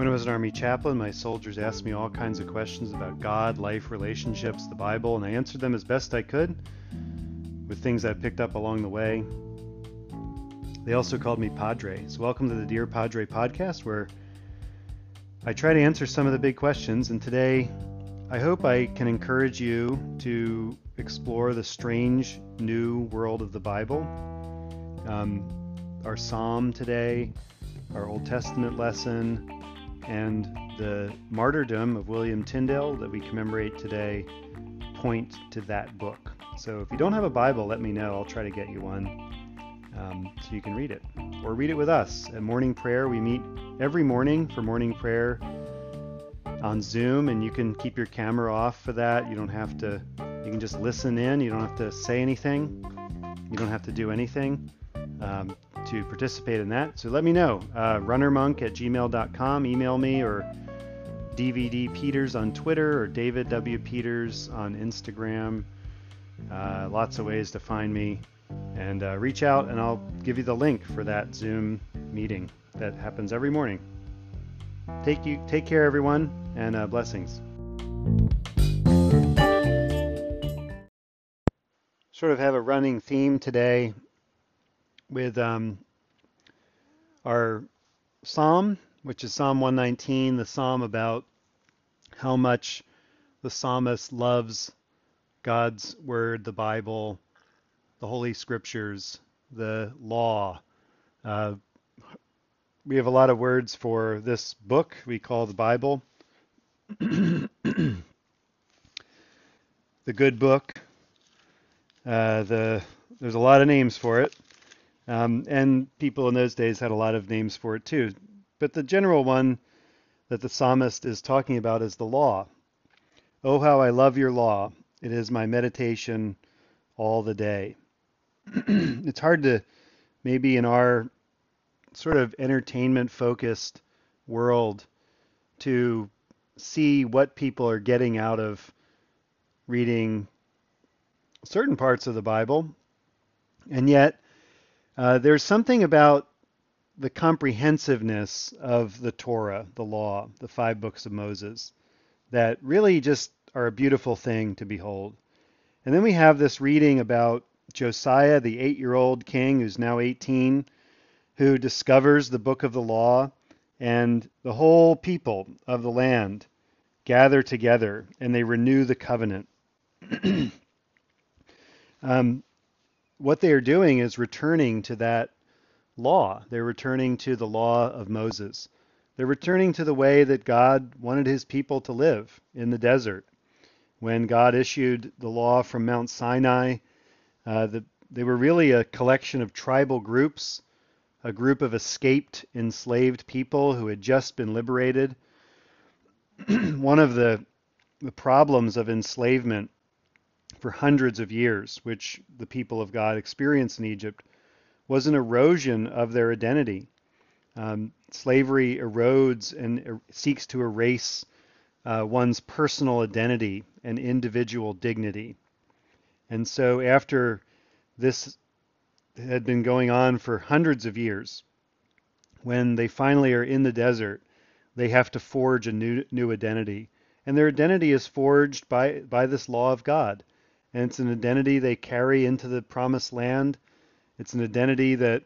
When I was an Army chaplain, my soldiers asked me all kinds of questions about God, life, relationships, the Bible, and I answered them as best I could with things I picked up along the way. They also called me Padre. So, welcome to the Dear Padre podcast, where I try to answer some of the big questions. And today, I hope I can encourage you to explore the strange new world of the Bible. Um, our psalm today, our Old Testament lesson, and the martyrdom of William Tyndale that we commemorate today point to that book. So if you don't have a Bible, let me know. I'll try to get you one um, so you can read it. Or read it with us. At morning prayer, we meet every morning for morning prayer on Zoom, and you can keep your camera off for that. You don't have to, you can just listen in. You don't have to say anything. You don't have to do anything. Um, to participate in that. So let me know. Uh, runnermonk at gmail.com, email me, or DVD Peters on Twitter, or David W. Peters on Instagram. Uh, lots of ways to find me. And uh, reach out, and I'll give you the link for that Zoom meeting that happens every morning. Take you, take care, everyone, and uh, blessings. Sort of have a running theme today with um, our psalm, which is Psalm 119, the psalm about how much the psalmist loves God's word, the Bible, the Holy Scriptures, the law. Uh, we have a lot of words for this book we call the Bible. the good book. Uh, the there's a lot of names for it. Um, and people in those days had a lot of names for it too. But the general one that the psalmist is talking about is the law. Oh, how I love your law. It is my meditation all the day. it's hard to, maybe in our sort of entertainment focused world, to see what people are getting out of reading certain parts of the Bible. And yet, uh, there's something about the comprehensiveness of the Torah, the law, the five books of Moses, that really just are a beautiful thing to behold. And then we have this reading about Josiah, the eight year old king who's now 18, who discovers the book of the law, and the whole people of the land gather together and they renew the covenant. um, what they are doing is returning to that law. They're returning to the law of Moses. They're returning to the way that God wanted his people to live in the desert. When God issued the law from Mount Sinai, uh, the, they were really a collection of tribal groups, a group of escaped enslaved people who had just been liberated. One of the, the problems of enslavement for hundreds of years, which the people of God experienced in Egypt, was an erosion of their identity. Um, slavery erodes and er- seeks to erase uh, one's personal identity and individual dignity. And so, after this had been going on for hundreds of years, when they finally are in the desert, they have to forge a new, new identity. And their identity is forged by, by this law of God and it's an identity they carry into the promised land. It's an identity that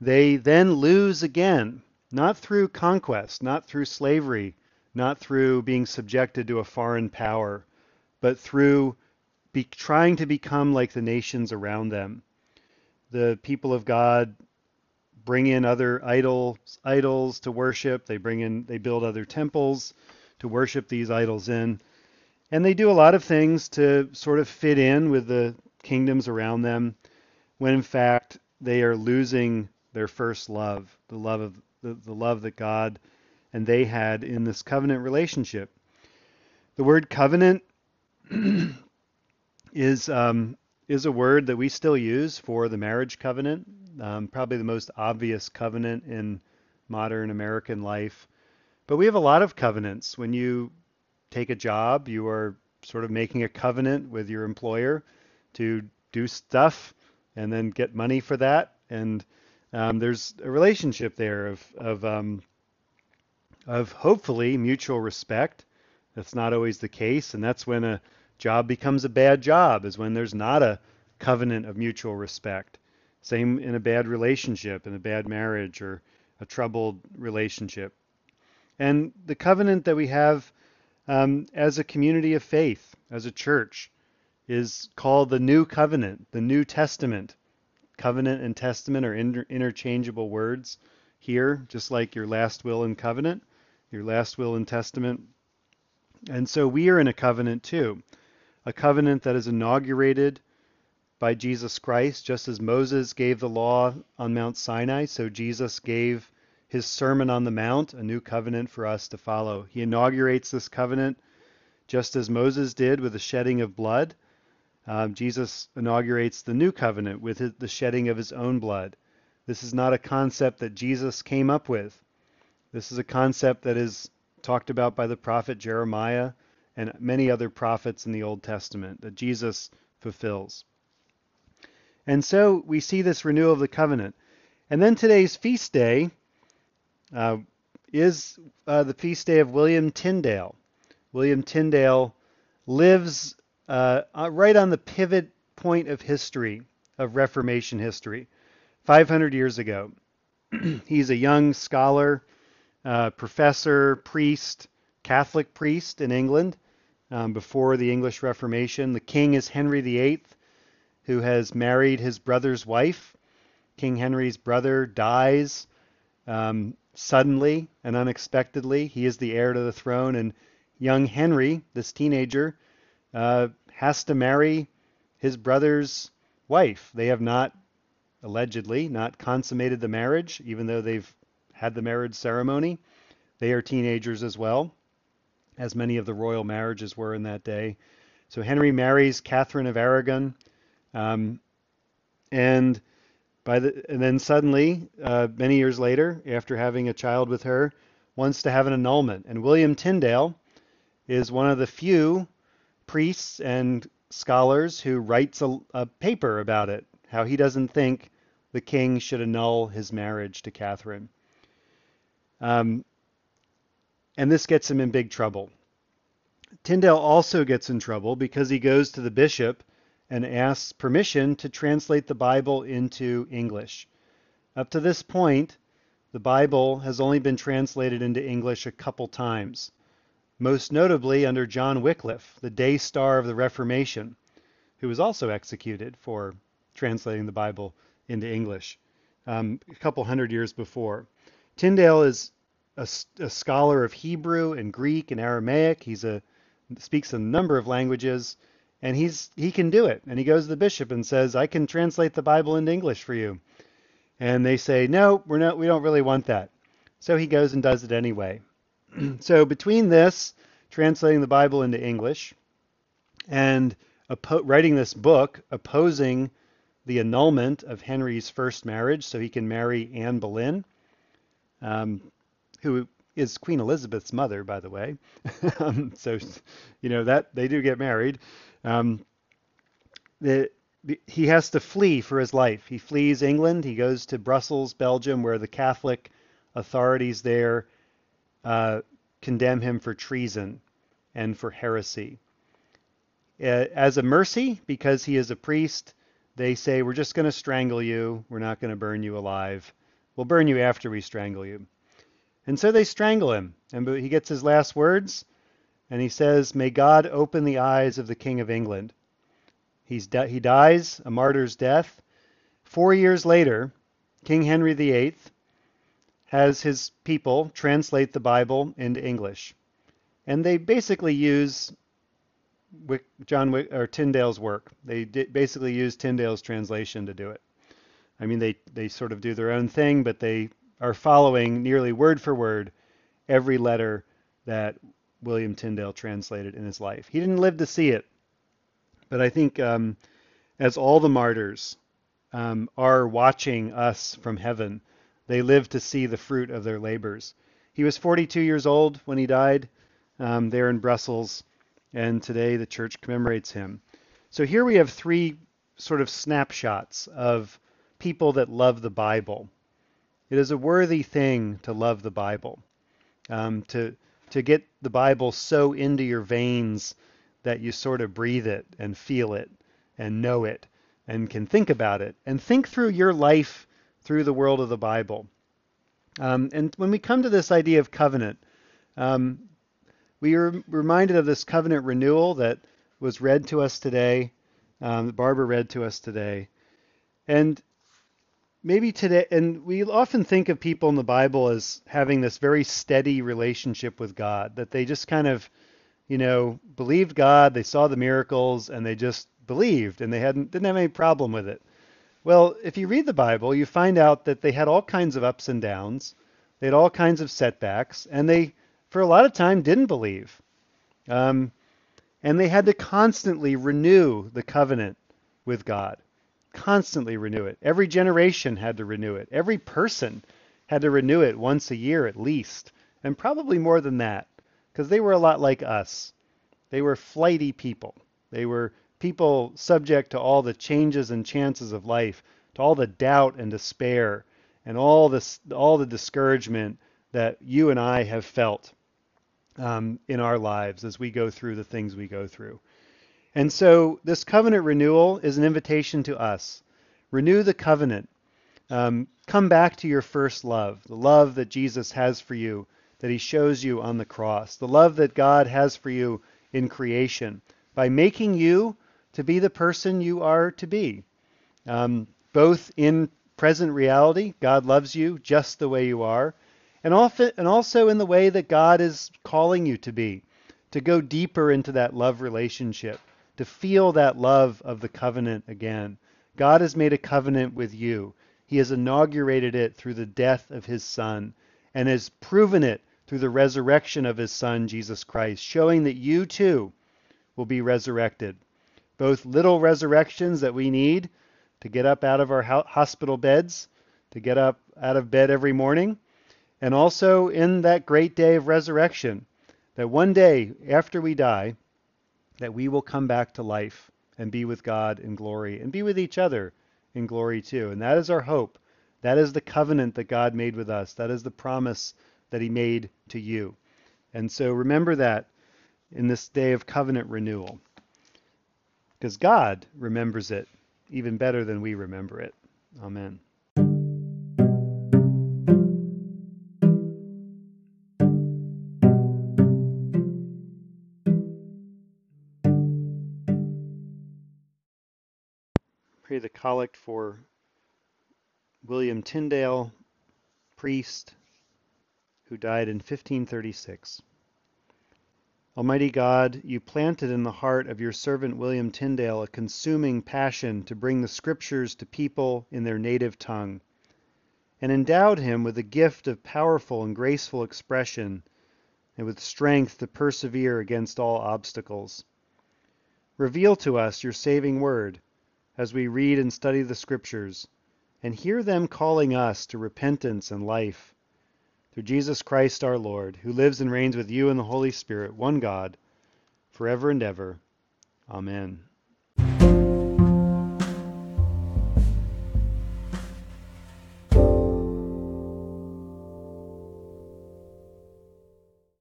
they then lose again, not through conquest, not through slavery, not through being subjected to a foreign power, but through be, trying to become like the nations around them. The people of God bring in other idols, idols to worship. They bring in, they build other temples to worship these idols in. And they do a lot of things to sort of fit in with the kingdoms around them, when in fact they are losing their first love, the love of the, the love that God and they had in this covenant relationship. The word covenant is um, is a word that we still use for the marriage covenant, um, probably the most obvious covenant in modern American life. But we have a lot of covenants. When you take a job, you are sort of making a covenant with your employer to do stuff and then get money for that. And um, there's a relationship there of, of um, of hopefully mutual respect. That's not always the case, and that's when a job becomes a bad job, is when there's not a covenant of mutual respect. Same in a bad relationship, in a bad marriage, or a troubled relationship. And the covenant that we have um, as a community of faith, as a church, is called the New Covenant, the New Testament. Covenant and testament are inter- interchangeable words here, just like your last will and covenant, your last will and testament. And so we are in a covenant too, a covenant that is inaugurated by Jesus Christ, just as Moses gave the law on Mount Sinai, so Jesus gave his Sermon on the Mount, a new covenant for us to follow. He inaugurates this covenant just as Moses did with the shedding of blood. Um, Jesus inaugurates the new covenant with his, the shedding of his own blood. This is not a concept that Jesus came up with. This is a concept that is talked about by the prophet Jeremiah and many other prophets in the Old Testament that Jesus fulfills. And so we see this renewal of the covenant. And then today's feast day uh, is uh, the feast day of William Tyndale. William Tyndale lives uh, uh, right on the pivot point of history, of Reformation history, 500 years ago. He's a young scholar, uh, professor, priest, Catholic priest in England um, before the English Reformation. The king is Henry VIII, who has married his brother's wife. King Henry's brother dies um, suddenly and unexpectedly. He is the heir to the throne, and young Henry, this teenager, uh, has to marry his brother's wife. They have not, allegedly, not consummated the marriage, even though they've had the marriage ceremony. They are teenagers as well, as many of the royal marriages were in that day. So Henry marries Catherine of Aragon, um, and by the and then suddenly, uh, many years later, after having a child with her, wants to have an annulment. And William Tyndale is one of the few priests and scholars who writes a, a paper about it, how he doesn't think the king should annul his marriage to Catherine. Um, and this gets him in big trouble. Tyndale also gets in trouble because he goes to the bishop and asks permission to translate the Bible into English. Up to this point, the Bible has only been translated into English a couple times most notably under John Wycliffe, the day star of the Reformation, who was also executed for translating the Bible into English um, a couple hundred years before. Tyndale is a, a, scholar of Hebrew and Greek and Aramaic. He's a speaks a number of languages, and he's he can do it. And he goes to the bishop and says, "I can translate the Bible into English for you." And they say, "No, we're not. We don't really want that." So he goes and does it anyway. so between this, translating the Bible into English, and writing this book opposing the annulment of Henry's first marriage so he can marry Anne Boleyn, um, who is Queen Elizabeth's mother, by the way. um, so, you know, that they do get married. Um, the, the, he has to flee for his life. He flees England. He goes to Brussels, Belgium, where the Catholic authorities there uh, condemn him for treason and for heresy. Uh, as a mercy, because he is a priest, they say, We're just going to strangle you. We're not going to burn you alive. We'll burn you after we strangle you. And so they strangle him. And he gets his last words, and he says, May God open the eyes of the King of England. He's di- he dies a martyr's death. Four years later, King Henry VIII has his people translate the Bible into English. And they basically use John Wick, or Tyndale's work. They basically use Tyndale's translation to do it. I mean, they, they sort of do their own thing, but they are following nearly word for word every letter that William Tyndale translated in his life. He didn't live to see it, but I think um, as all the martyrs um, are watching us from heaven, they live to see the fruit of their labors. He was 42 years old when he died um, there in Brussels, and today the church commemorates him. So here we have three sort of snapshots of people that love the Bible. It is a worthy thing to love the Bible. um, to to get the Bible so into your veins that you sort of breathe it and feel it and know it and can think about it and think through your life through the world of the Bible. Um, and when we come to this idea of covenant, um, we are reminded of this covenant renewal that was read to us today, um, Barbara read to us today. And maybe today, and we often think of people in the Bible as having this very steady relationship with God, that they just kind of, you know, believed God, they saw the miracles, and they just believed, and they hadn't didn't have any problem with it. Well, if you read the Bible, you find out that they had all kinds of ups and downs, they had all kinds of setbacks, and they, for a lot of time, didn't believe. Um, and they had to constantly renew the covenant with God constantly renew it. Every generation had to renew it. Every person had to renew it once a year at least, and probably more than that, because they were a lot like us. They were flighty people. They were people subject to all the changes and chances of life, to all the doubt and despair, and all this, all the discouragement that you and I have felt um, in our lives as we go through the things we go through. And so this covenant renewal is an invitation to us. Renew the covenant. Um, come back to your first love, the love that Jesus has for you, that he shows you on the cross, the love that God has for you in creation, by making you to be the person you are to be. Um, both in present reality, God loves you just the way you are, and, also in the way that God is calling you to be, to go deeper into that love relationship to feel that love of the covenant again. God has made a covenant with you. He has inaugurated it through the death of his Son and has proven it through the resurrection of his Son, Jesus Christ, showing that you too will be resurrected. Both little resurrections that we need to get up out of our hospital beds, to get up out of bed every morning, and also in that great day of resurrection, that one day after we die, that we will come back to life and be with God in glory and be with each other in glory too. And that is our hope. That is the covenant that God made with us. That is the promise that he made to you. And so remember that in this day of covenant renewal. Because God remembers it even better than we remember it. Amen. The collect for William Tyndale, priest, who died in 1536. Almighty God, you planted in the heart of your servant William Tyndale a consuming passion to bring the Scriptures to people in their native tongue, and endowed him with a gift of powerful and graceful expression and with strength to persevere against all obstacles. Reveal to us your saving word as we read and study the Scriptures and hear them calling us to repentance and life. Through Jesus Christ our Lord, who lives and reigns with you in the Holy Spirit, one God, forever and ever. Amen.